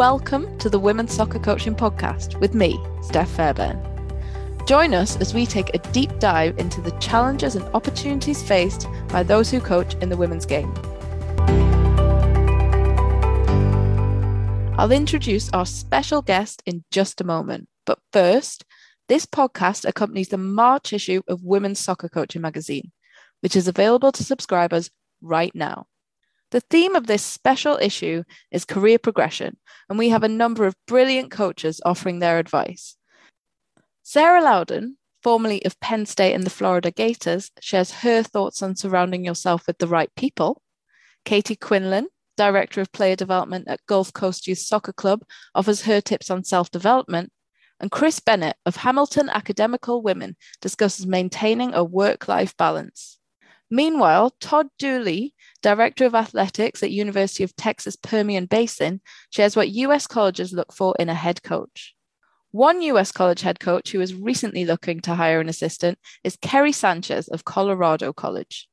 welcome to the Women's Soccer Coaching Podcast with me, Steph Fairbairn. Join us as we take a deep dive into the challenges and opportunities faced by those who coach in the women's game. I'll introduce our special guest in just a moment, but first, this podcast accompanies the March issue of Women's Soccer Coaching magazine, which is available to subscribers right now. The theme of this special issue is career progression, and we have a number of brilliant coaches offering their advice. Sarah Loudon, formerly of Penn State and the Florida Gators, shares her thoughts on surrounding yourself with the right people. Katie Quinlan, Director of Player Development at Gulf Coast Youth Soccer Club, offers her tips on self development. And Chris Bennett of Hamilton Academical Women discusses maintaining a work life balance. Meanwhile, Todd Dooley, Director of Athletics at University of Texas Permian Basin, shares what US colleges look for in a head coach. One US college head coach who is recently looking to hire an assistant is Kerry Sanchez of Colorado College.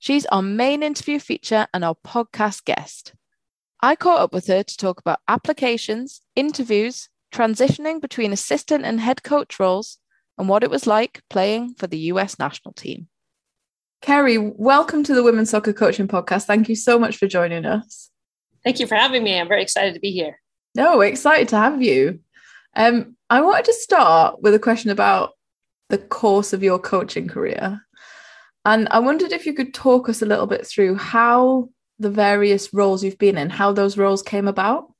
She's our main interview feature and our podcast guest. I caught up with her to talk about applications, interviews, transitioning between assistant and head coach roles, and what it was like playing for the US national team. Kerry, welcome to the Women's Soccer Coaching Podcast. Thank you so much for joining us. Thank you for having me. I'm very excited to be here. No, excited to have you. Um, I wanted to start with a question about the course of your coaching career. And I wondered if you could talk us a little bit through how the various roles you've been in, how those roles came about.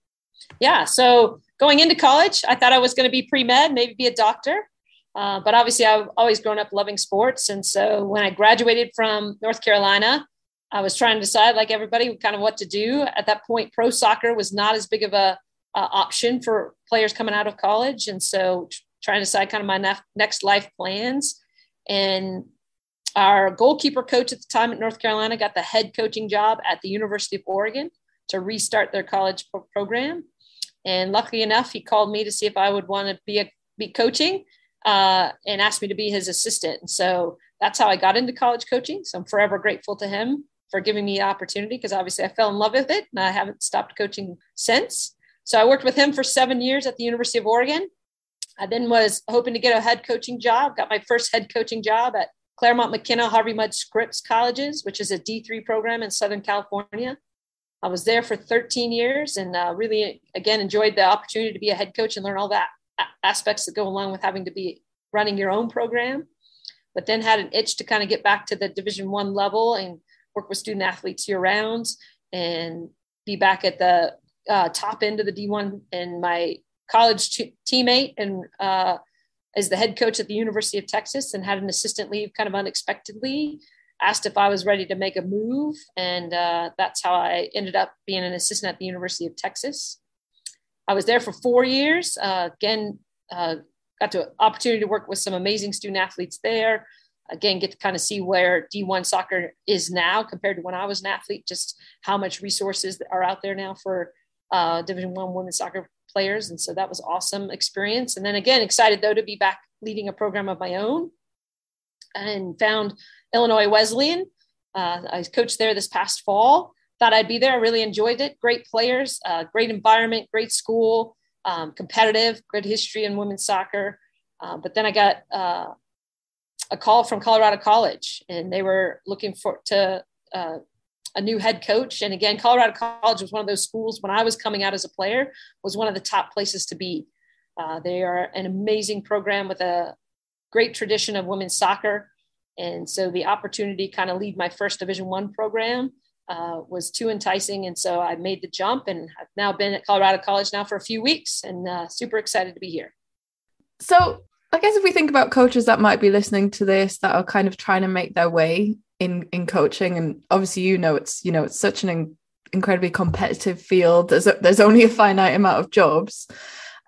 Yeah. So going into college, I thought I was going to be pre med, maybe be a doctor. Uh, but obviously, I've always grown up loving sports. And so when I graduated from North Carolina, I was trying to decide, like everybody, kind of what to do. At that point, pro soccer was not as big of a uh, option for players coming out of college. And so trying to decide kind of my nef- next life plans. And our goalkeeper coach at the time at North Carolina got the head coaching job at the University of Oregon to restart their college pro- program. And luckily enough, he called me to see if I would want to be a, be coaching uh, and asked me to be his assistant. So that's how I got into college coaching. So I'm forever grateful to him for giving me the opportunity because obviously I fell in love with it and I haven't stopped coaching since. So I worked with him for seven years at the University of Oregon. I then was hoping to get a head coaching job, got my first head coaching job at Claremont McKenna Harvey Mudd Scripps Colleges, which is a D3 program in Southern California. I was there for 13 years and uh, really, again, enjoyed the opportunity to be a head coach and learn all that aspects that go along with having to be running your own program but then had an itch to kind of get back to the division one level and work with student athletes year round and be back at the uh, top end of the d1 and my college t- teammate and uh, as the head coach at the university of texas and had an assistant leave kind of unexpectedly asked if i was ready to make a move. And uh, that's how i ended up being an assistant at the university of texas I was there for four years. Uh, again, uh, got the opportunity to work with some amazing student athletes there. Again, get to kind of see where D1 soccer is now compared to when I was an athlete. Just how much resources are out there now for uh, Division One women's soccer players, and so that was awesome experience. And then again, excited though to be back leading a program of my own, and found Illinois Wesleyan. Uh, I coached there this past fall thought I'd be there. I really enjoyed it. Great players, uh, great environment, great school, um, competitive, good history in women's soccer. Uh, but then I got uh, a call from Colorado College, and they were looking for to uh, a new head coach. And again, Colorado College was one of those schools when I was coming out as a player was one of the top places to be. Uh, they are an amazing program with a great tradition of women's soccer. And so the opportunity kind of lead my first Division One program uh, was too enticing. And so I made the jump and I've now been at Colorado College now for a few weeks and uh, super excited to be here. So I guess if we think about coaches that might be listening to this that are kind of trying to make their way in in coaching, and obviously you know it's you know it's such an in- incredibly competitive field. There's a, there's only a finite amount of jobs.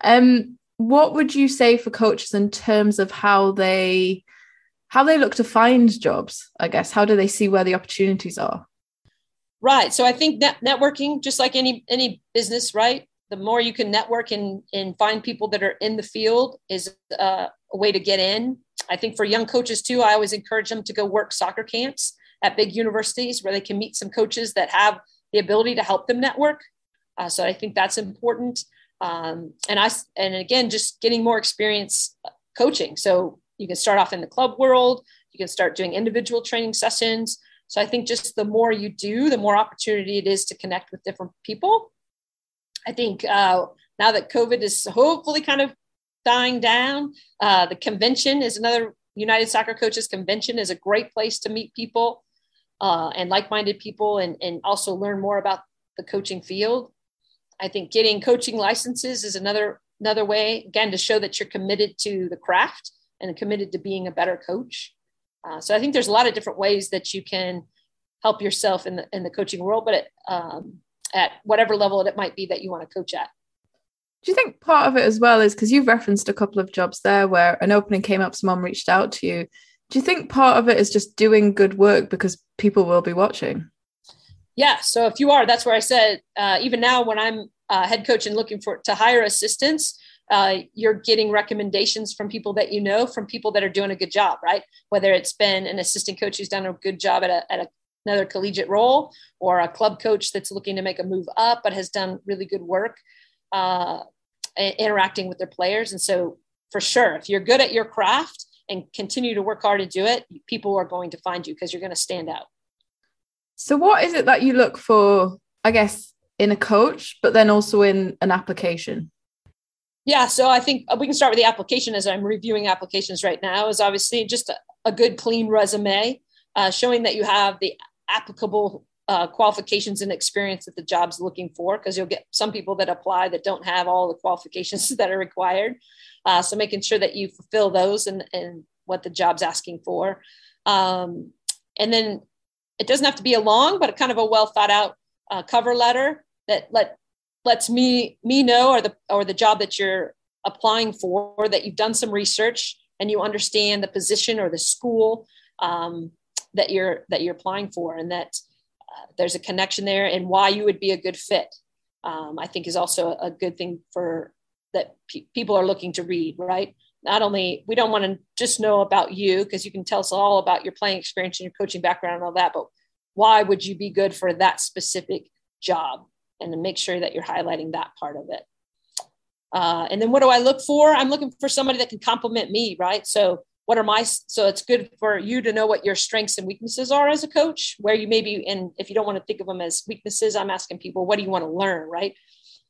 Um, what would you say for coaches in terms of how they how they look to find jobs? I guess how do they see where the opportunities are? Right. So I think net- networking, just like any any business, right? The more you can network and and find people that are in the field is uh, a way to get in. I think for young coaches too, I always encourage them to go work soccer camps at big universities where they can meet some coaches that have the ability to help them network. Uh, so I think that's important. Um, and I, and again, just getting more experience coaching. So you can start off in the club world, you can start doing individual training sessions. So I think just the more you do, the more opportunity it is to connect with different people. I think uh, now that COVID is hopefully kind of dying down, uh, the convention is another United Soccer Coaches Convention is a great place to meet people uh, and like-minded people, and and also learn more about the coaching field. I think getting coaching licenses is another another way again to show that you're committed to the craft and committed to being a better coach. Uh, so I think there's a lot of different ways that you can help yourself in the in the coaching world, but at, um, at whatever level it might be that you want to coach at. Do you think part of it as well is because you've referenced a couple of jobs there where an opening came up, someone reached out to you. Do you think part of it is just doing good work because people will be watching? Yeah. So if you are, that's where I said, uh, even now when I'm uh, head coach and looking for to hire assistants, uh, you're getting recommendations from people that you know, from people that are doing a good job, right? Whether it's been an assistant coach who's done a good job at, a, at a, another collegiate role or a club coach that's looking to make a move up but has done really good work uh, interacting with their players. And so, for sure, if you're good at your craft and continue to work hard to do it, people are going to find you because you're going to stand out. So, what is it that you look for, I guess, in a coach, but then also in an application? Yeah, so I think we can start with the application as I'm reviewing applications right now, is obviously just a, a good, clean resume uh, showing that you have the applicable uh, qualifications and experience that the job's looking for because you'll get some people that apply that don't have all the qualifications that are required uh, so making sure that you fulfill those and, and what the job's asking for. Um, and then it doesn't have to be a long but a kind of a well thought out uh, cover letter that let lets me me know or the or the job that you're applying for that you've done some research and you understand the position or the school um, that you're that you're applying for and that there's a connection there and why you would be a good fit um, i think is also a good thing for that pe- people are looking to read right? Not only we don't want to just know about you because you can tell us all about your playing experience and your coaching background and all that but why would you be good for that specific job and make sure that you're highlighting that part of it. Uh, and then what do i look for? I'm looking for somebody that can complement me right? So what are my so it's good for you to know what your strengths and weaknesses are as a coach where you maybe and if you don't want to think of them as weaknesses i'm asking people what do you want to learn right?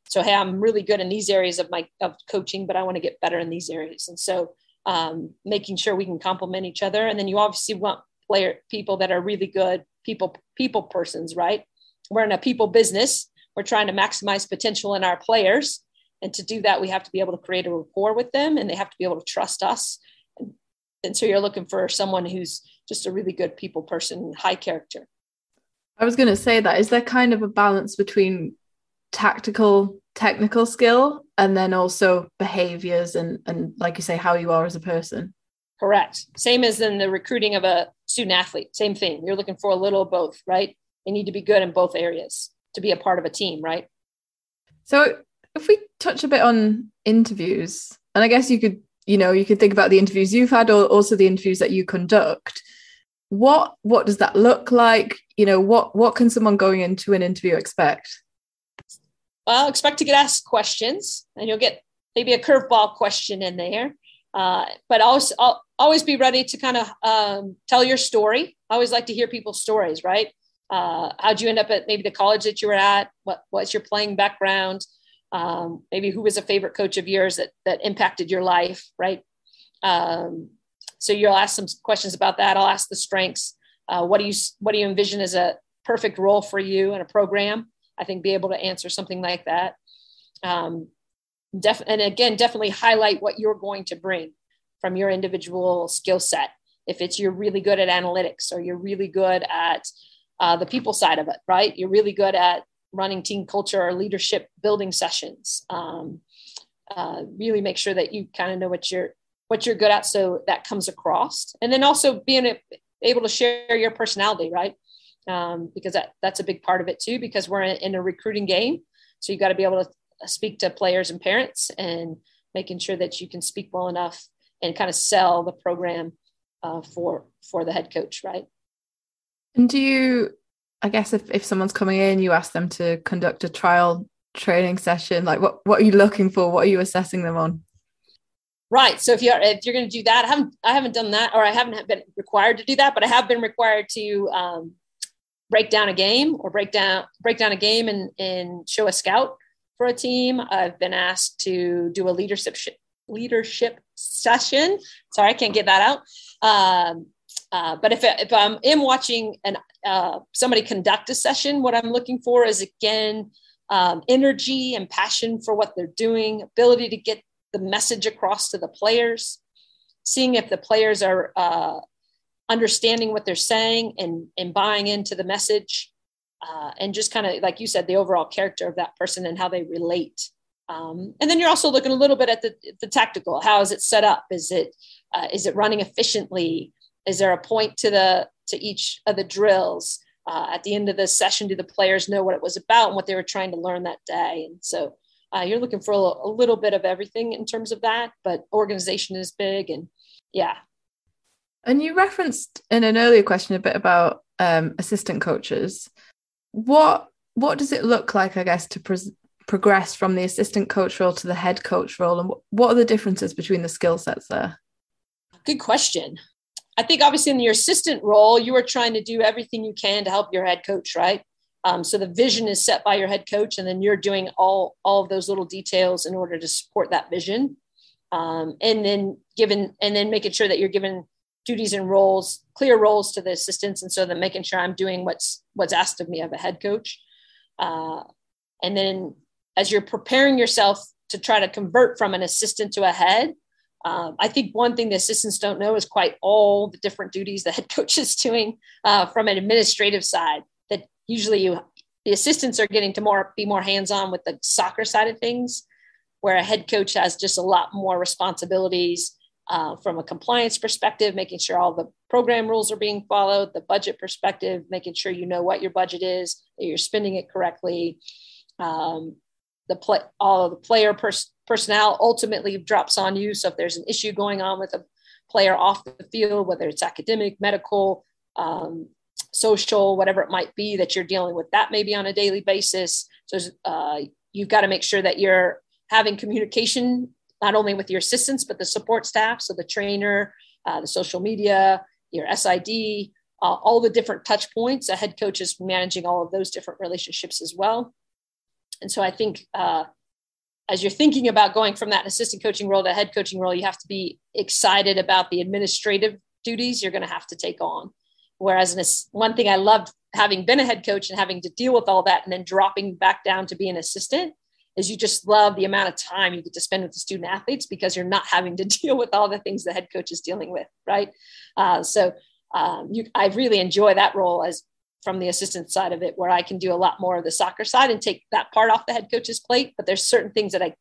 So hey i'm really good in these areas of my of coaching but i want to get better in these areas. And so um, making sure we can complement each other and then you obviously want player people that are really good people people persons right? We're in a people business we're trying to maximize potential in our players. And to do that we have to be able to create a rapport with them and they have to be able to trust us. And so you're looking for someone who's just a really good people person high character. I was going to say that is there kind of a balance between tactical technical skill and then also behaviors and and like you say how you are as a person? Correct. Same as in the recruiting of a student athlete same thing. You're looking for a little of both right? They need to be good in both areas to be a part of a team right? So if we touch a bit on interviews and i guess you could you know you could think about the interviews you've had or also the interviews that you conduct. What what does that look like? You know what what can someone going into an interview expect? Well expect to get asked questions and you'll get maybe a curveball question in there. Uh, but always I'll always be ready to kind of um, tell your story. I always like to hear people's stories right uh, how'd you end up at maybe the college that you were at? What what's your playing background? Um, maybe who was a favorite coach of yours that that impacted your life right? Um, so you'll ask some questions about that. I'll ask the strengths. Uh, what do you what do you envision as a perfect role for you in a program? I think be able to answer something like that. Um, def- and again definitely highlight what you're going to bring from your individual skill set. If it's you're really good at analytics or you're really good at uh, the people side of it right you're really good at running team culture or leadership building sessions. Um, uh, really make sure that you kind of know what you're what you're good at, so that comes across. And then also being able to share your personality, right? Um, because that that's a big part of it too. Because we're in, in a recruiting game, so you got to be able to speak to players and parents, and making sure that you can speak well enough and kind of sell the program uh, for for the head coach, right? And do you I guess if, if someone's coming in, you ask them to conduct a trial training session? Like what what are you looking for? What are you assessing them on? Right. So if you're if you're going to do that, I haven't I haven't done that, or I haven't been required to do that, but I have been required to um, break down a game or break down break down a game and and show a scout for a team. I've been asked to do a leadership sh- leadership session. Sorry, I can't get that out. Um, uh, but if, if I'm am watching an uh, somebody conduct a session, what I'm looking for is again um, energy and passion for what they're doing, ability to get the message across to the players, seeing if the players are uh, understanding what they're saying and, and buying into the message, uh, and just kind of, like you said, the overall character of that person and how they relate. Um, and then you're also looking a little bit at the, the tactical. How is it set up? Is it uh, is it running efficiently? Is there a point to the to each of the drills? Uh, at the end of the session, do the players know what it was about and what they were trying to learn that day? And so uh, you're looking for a, a, little bit of everything in terms of that, but organization is big and yeah. And you referenced in an earlier question a bit about um, assistant coaches. What what does it look like, I guess, to pro- progress from the assistant coach role to the head coach role, and what are the differences between the skill sets there? Good question. I think obviously in your assistant role, you are trying to do everything you can to help your head coach, right? Um, so the vision is set by your head coach, and then you're doing all all of those little details in order to support that vision. Um, and then given and then making sure that you're given duties and roles, clear roles to the assistants, and so that making sure I'm doing what's what's asked of me of a head coach. Uh, and then as you're preparing yourself to try to convert from an assistant to a head, um, I think one thing the assistants don't know is quite all the different duties the head coach is doing uh, from an administrative side That usually you the assistants are getting to more be more hands-on with the soccer side of things where a head coach has just a lot more responsibilities uh, from a compliance perspective making sure all the program rules are being followed the budget perspective making sure you know what your budget is that you're spending it correctly. Um, the play all of the player pers- personnel ultimately drops on you so if there's an issue going on with a player off the field whether it's academic medical um, social, whatever it might be that you're dealing with that maybe on a daily basis. So uh, you've got to make sure that you're having communication not only with your assistants but the support staff, so the trainer, uh, the social media, your SID, uh, all the different touch points. A head coach is managing all of those different relationships as well. And so I think uh, as you're thinking about going from that assistant coaching role to head coaching role, you have to be excited about the administrative duties you're going to have to take on. Whereas one thing I loved having been a head coach and having to deal with all that and then dropping back down to be an assistant is you just love the amount of time you get to spend with the student athletes because you're not having to deal with all the things the head coach is dealing with, right? Uh, so um, you, I really enjoy that role as from the assistant side of it, where I can do a lot more of the soccer side and take that part off the head coach's plate. But there's certain things that I,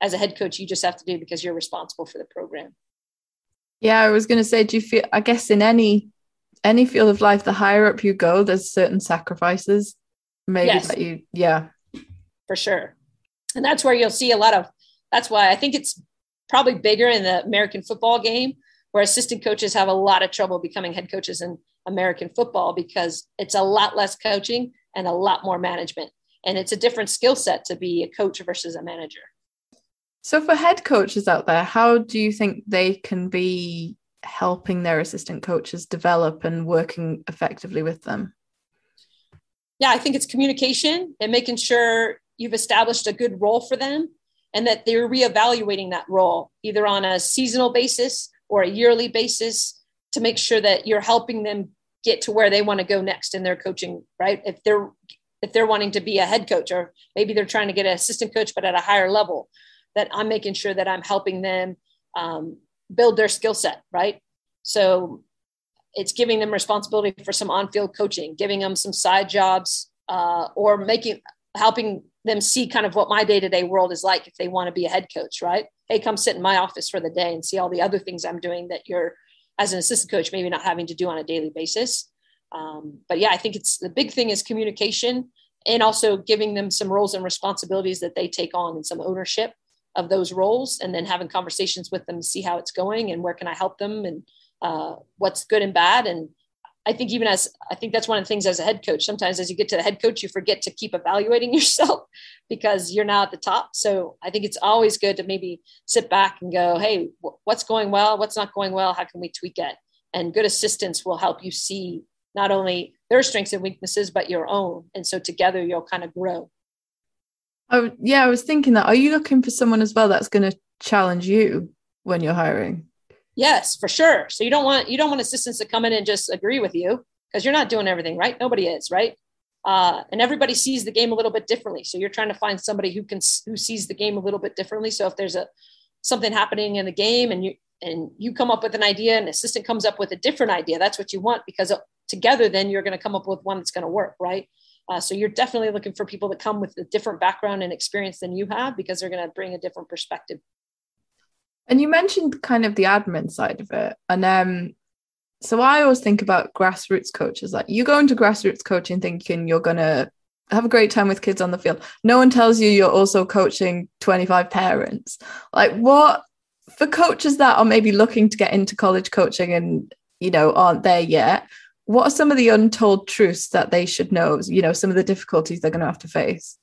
as a head coach, you just have to do because you're responsible for the program. Yeah, I was going to say, do you feel? I guess in any any field of life, the higher up you go, there's certain sacrifices. Maybe yes. that you, yeah. For sure. And that's where you'll see a lot of, that's why I think it's probably bigger in the American football game, where assistant coaches have a lot of trouble becoming head coaches in American football because it's a lot less coaching and a lot more management. And it's a different skill set to be a coach versus a manager. So, for head coaches out there, how do you think they can be helping their assistant coaches develop and working effectively with them? Yeah, I think it's communication and making sure you've established a good role for them and that they're reevaluating that role either on a seasonal basis or a yearly basis to make sure that you're helping them get to where they want to go next in their coaching, right? If they're if they're wanting to be a head coach or maybe they're trying to get an assistant coach but at a higher level, that I'm making sure that I'm helping them um, build their skill set, right? So it's giving them responsibility for some on-field coaching, giving them some side jobs, uh, or making helping them see kind of what my day-to-day world is like if they want to be a head coach, right? Hey, come sit in my office for the day and see all the other things I'm doing that you're as an assistant coach maybe not having to do on a daily basis. Um, but yeah, I think it's the big thing is communication and also giving them some roles and responsibilities that they take on and some ownership of those roles and then having conversations with them to see how it's going and where can I help them and uh, what's good and bad. And I think even as I think that's one of the things as a head coach, sometimes as you get to the head coach, you forget to keep evaluating yourself because you're now at the top. So I think it's always good to maybe sit back and go, Hey, what's going well? What's not going well? How can we tweak it? And good assistants will help you see not only their strengths and weaknesses, but your own. And so together you'll kind of grow. Oh, yeah, I was thinking that. Are you looking for someone as well that's going to challenge you when you're hiring? Yes, for sure. So you don't want you don't want assistants to come in and just agree with you because you're not doing everything right. Nobody is right, uh, and everybody sees the game a little bit differently. So you're trying to find somebody who can who sees the game a little bit differently. So if there's a something happening in the game and you and you come up with an idea and assistant comes up with a different idea, that's what you want because together then you're going to come up with one that's going to work, right? Uh, so you're definitely looking for people that come with a different background and experience than you have because they're going to bring a different perspective. And you mentioned kind of the admin side of it. And um, so I always think about grassroots coaches. Like you go into grassroots coaching thinking you're going to have a great time with kids on the field. No one tells you you're also coaching 25 parents. Like what for coaches that are maybe looking to get into college coaching and you know aren't there yet what are some of the untold truths that they should know you know some of the difficulties they're going to have to face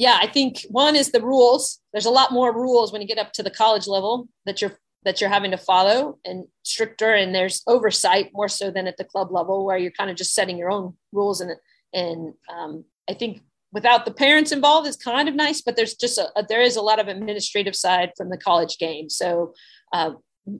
yeah i think one is the rules there's a lot more rules when you get up to the college level that you're that you're having to follow and stricter and there's oversight more so than at the club level where you're kind of just setting your own rules and and um, i think without the parents involved is kind of nice but there's just a, a there is a lot of administrative side from the college game so uh,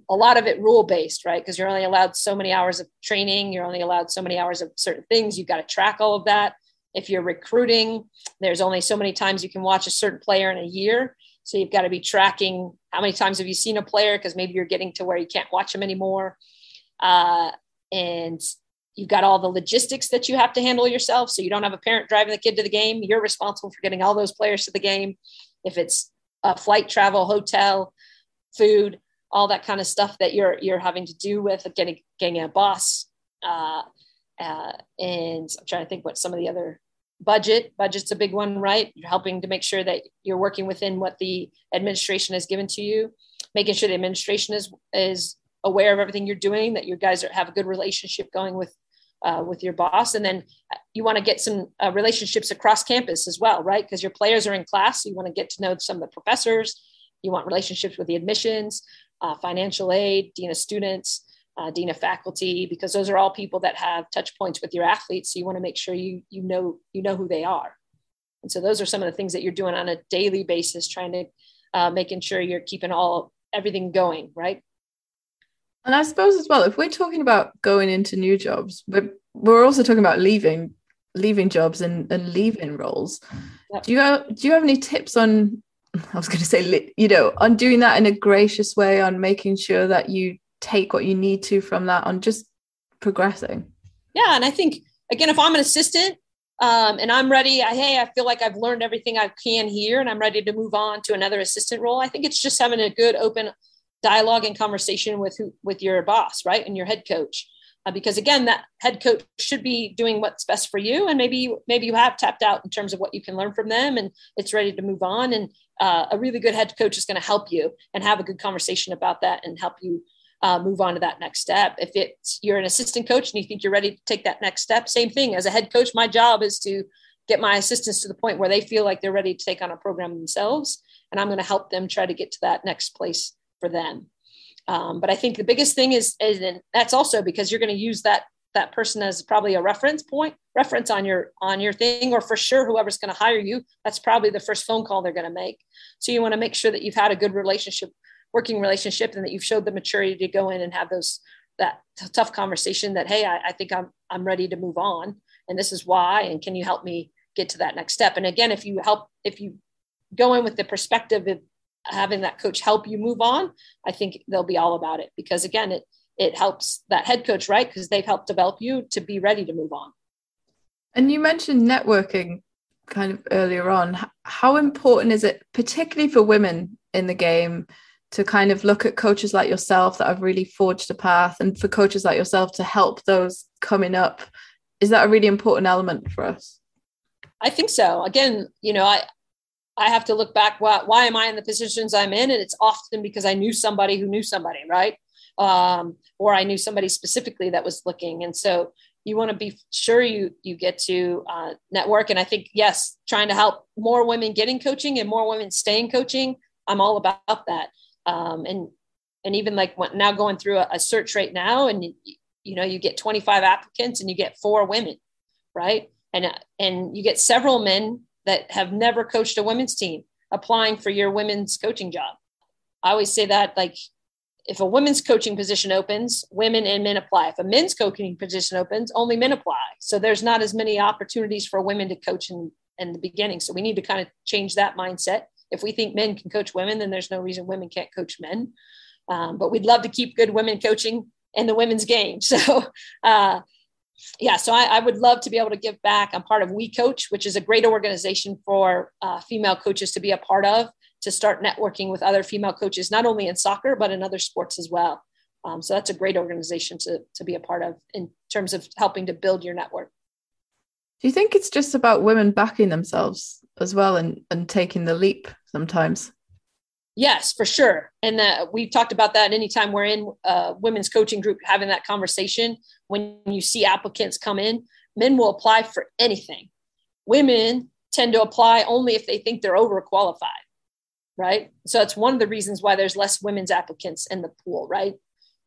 a lot of it rule based, right? Because you're only allowed so many hours of training, you're only allowed so many hours of certain things. You've got to track all of that. If you're recruiting, there's only so many times you can watch a certain player in a year. So you've got to be tracking how many times have you seen a player because maybe you're getting to where you can't watch them anymore. Uh, and you've got all the logistics that you have to handle yourself. So you don't have a parent driving the kid to the game. You're responsible for getting all those players to the game. If it's a flight travel, hotel, food, all that kind of stuff that you're you're having to do with getting getting a bus uh, uh, and i'm trying to think what some of the other budget budget's a big one right? You're helping to make sure that you're working within what the administration has given to you making sure the administration is is aware of everything you're doing that you guys are, have a good relationship going with uh, with your boss. And then you want to get some uh, relationships across campus as well right? Because your players are in class. So you want to get to know some of the professors. You want relationships with the admissions uh, financial aid, dean of students, uh, dean of faculty, because those are all people that have touch points with your athletes. So you want to make sure you you know you know who they are. And so those are some of the things that you're doing on a daily basis, trying to uh, making sure you're keeping all everything going right. And I suppose as well, if we're talking about going into new jobs, but we're also talking about leaving leaving jobs and, and leaving roles. Yep. Do you have, do you have any tips on I was going to say, you know, on doing that in a gracious way, on making sure that you take what you need to from that, on just progressing. Yeah. And I think, again, if I'm an assistant um, and I'm ready, I, hey, I feel like I've learned everything I can here and I'm ready to move on to another assistant role. I think it's just having a good, open dialogue and conversation with who, with your boss, right? And your head coach uh, because again that head coach should be doing what's best for you and maybe maybe you have tapped out in terms of what you can learn from them and it's ready to move on and uh, a really good head coach is going to help you and have a good conversation about that and help you uh, move on to that next step. If it's you're an assistant coach and you think you're ready to take that next step same thing. As a head coach my job is to get my assistants to the point where they feel like they're ready to take on a program themselves and i'm going to help them try to get to that next place for them. Um, but I think the biggest thing is, is and that's also because you're going to use that that person as probably a reference point reference on your on your thing or for sure whoever's going to hire you that's probably the first phone call they're going to make. So you want to make sure that you've had a good relationship working relationship and that you've showed the maturity to go in and have those that t- tough conversation that hey I, I think i'm i'm ready to move on and this is why and can you help me get to that next step and again if you help if you go in with the perspective of having that coach help you move on, I think they'll be all about it because again, it it helps that head coach, right? Because they've helped develop you to be ready to move on. And you mentioned networking kind of earlier on. How important is it, particularly for women in the game, to kind of look at coaches like yourself that have really forged a path and for coaches like yourself to help those coming up? Is that a really important element for us? I think so. Again, you know, I I have to look back. Why, why am I in the positions I'm in? And it's often because I knew somebody who knew somebody, right? um, or I knew somebody specifically that was looking. And so you want to be sure you you get to uh, network. And I think yes, trying to help more women getting coaching and more women staying coaching. I'm all about that. Um, and and even like now going through a, a search right now, and you, you know you get 25 applicants and you get four women, right? And and you get several men that have never coached a women's team applying for your women's coaching job. I always say that like if a women's coaching position opens, women and men apply. If a men's coaching position opens, only men apply. So there's not as many opportunities for women to coach in, in the beginning. So we need to kind of change that mindset. If we think men can coach women, then there's no reason women can't coach men. Um, but we'd love to keep good women coaching in the women's game. So, uh, yeah, so I, I, would love to be able to give back. I'm part of We Coach, which is a great organization for uh, female coaches to be a part of to start networking with other female coaches, not only in soccer, but in other sports as well. Um, so that's a great organization to, to be a part of in terms of helping to build your network. Do you think it's just about women backing themselves as well and, and taking the leap sometimes? Yes, for sure. And uh, we've talked about that anytime we're in a women's coaching group having that conversation. When you see applicants come in, men will apply for anything. Women tend to apply only if they think they're overqualified right? So it's one of the reasons why there's less women's applicants in the pool, right?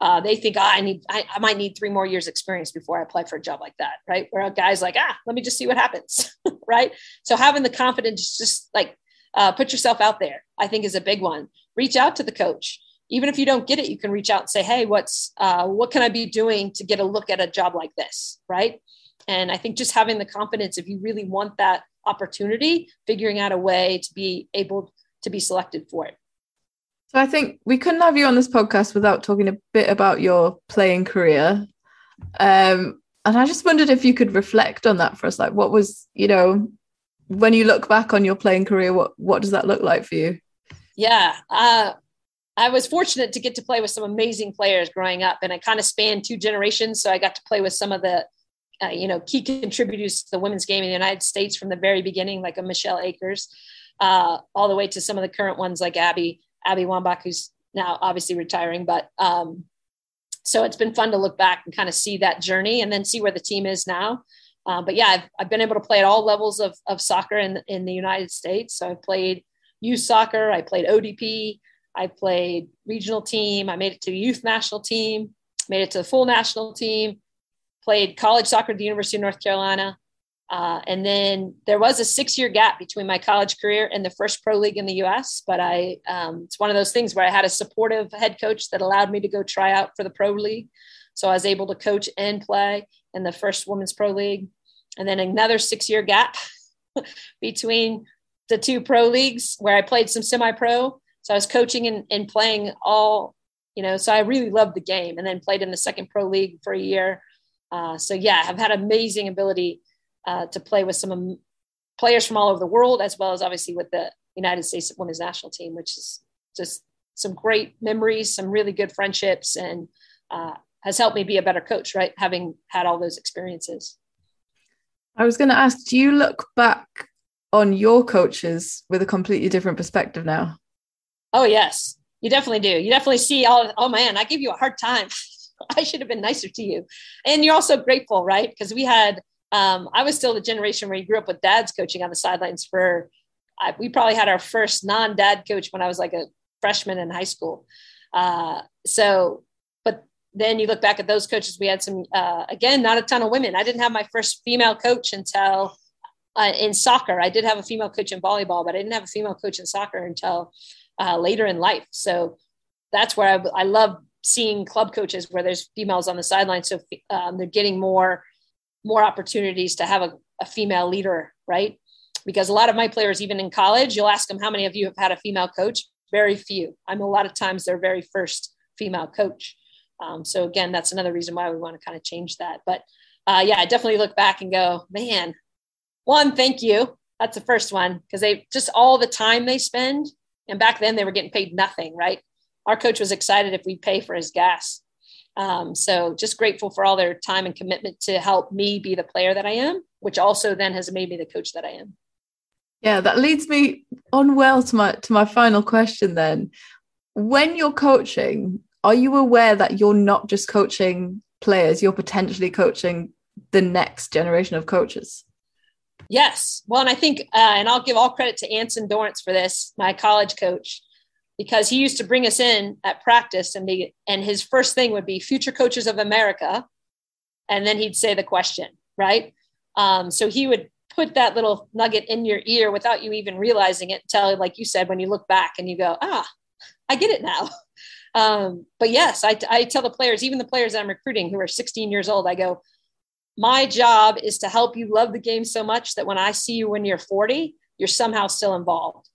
Uh, they think oh, I need, I, I, might need three more years experience before I apply for a job like that, right? Where a guy's like, ah, let me just see what happens, right? So having the confidence, just like uh, put yourself out there, I think is a big one. Reach out to the coach. Even if you don't get it, you can reach out and say, hey, what's, uh, what can I be doing to get a look at a job like this, right? And I think just having the confidence, if you really want that opportunity, figuring out a way to be able to be selected for it. So I think we couldn't have you on this podcast without talking a bit about your playing career. Um, and I just wondered if you could reflect on that for us. Like, what was, you know, when you look back on your playing career, what what does that look like for you? Yeah, uh, I was fortunate to get to play with some amazing players growing up, and I kind of spanned two generations. So I got to play with some of the, uh, you know, key contributors to the women's game in the United States from the very beginning, like a Michelle Akers uh, all the way to some of the current ones like Abby, Abby Wambach, who's now obviously retiring. But um, so it's been fun to look back and kind of see that journey and then see where the team is now. Uh, but yeah, I've, I've been able to play at all levels of, of soccer in, in the United States. So I've played youth soccer, I played ODP, I played regional team, I made it to youth national team, made it to the full national team, played college soccer at the University of North Carolina, uh, and then there was a six year gap between my college career and the first pro league in the US. But I, um, it's one of those things where I had a supportive head coach that allowed me to go try out for the pro league. So I was able to coach and play in the first women's pro league. And then another six year gap between the two pro leagues where I played some semi pro. So I was coaching and, and playing all, you know, so I really loved the game and then played in the second pro league for a year. Uh, so yeah, I've had amazing ability uh, to play with some players from all over the world, as well as obviously with the United States women's national team, which is just some great memories, some really good friendships, and uh, has helped me be a better coach, right? Having had all those experiences. I was going to ask, do you look back on your coaches with a completely different perspective now? Oh, yes, you definitely do. You definitely see all, oh man, I give you a hard time. I should have been nicer to you. And you're also grateful, right? Because we had um, I was still the generation where you grew up with dads coaching on the sidelines for, I, we probably had our first non dad coach when I was like a freshman in high school. Uh, so, but then you look back at those coaches, we had some, uh, again, not a ton of women. I didn't have my first female coach until uh, in soccer. I did have a female coach in volleyball, but I didn't have a female coach in soccer until uh, later in life. So that's where I, I love seeing club coaches where there's females on the sideline. So um, they're getting more more opportunities to have a, a female leader, right? Because a lot of my players, even in college, you'll ask them how many of you have had a female coach. Very few. I'm a lot of times their very first female coach. Um, so again, that's another reason why we want to kind of change that. But uh, yeah, I definitely look back and go, man, one, thank you. That's the first one because they just all the time they spend. And back then they were getting paid nothing, right? Our coach was excited if we pay for his gas. Um, so just grateful for all their time and commitment to help me be the player that I am, which also then has made me the coach that I am. Yeah, that leads me on well to my to my final question then. When you're coaching, are you aware that you're not just coaching players, you're potentially coaching the next generation of coaches? Yes. Well, and I think, uh, and I'll give all credit to Anson Dorrance for this, my college coach, because he used to bring us in at practice and be, and his first thing would be future coaches of America. And then he'd say the question, right? Um, so he would put that little nugget in your ear without you even realizing it until, like you said, when you look back and you go, ah, I get it now. Um, but yes, I, I tell the players, even the players that I'm recruiting who are 16 years old, I go, my job is to help you love the game so much that when I see you when you're 40, you're somehow still involved,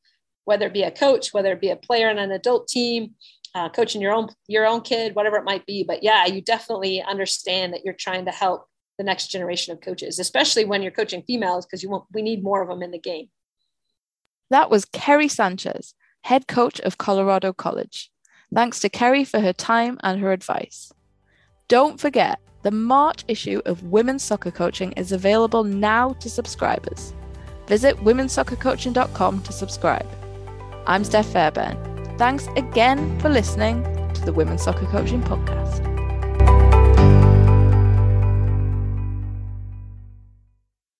whether it be a coach, whether it be a player on an adult team, uh, coaching your own your own kid, whatever it might be. But yeah, you definitely understand that you're trying to help the next generation of coaches, especially when you're coaching females, because you want we need more of them in the game. That was Kerry Sanchez, head coach of Colorado College. Thanks to Kerry for her time and her advice. Don't forget, the March issue of Women's Soccer Coaching is available now to subscribers. Visit womensoccercoaching.com to subscribe. I'm Steph Fairbairn. Thanks again for listening to the Women's Soccer Coaching Podcast.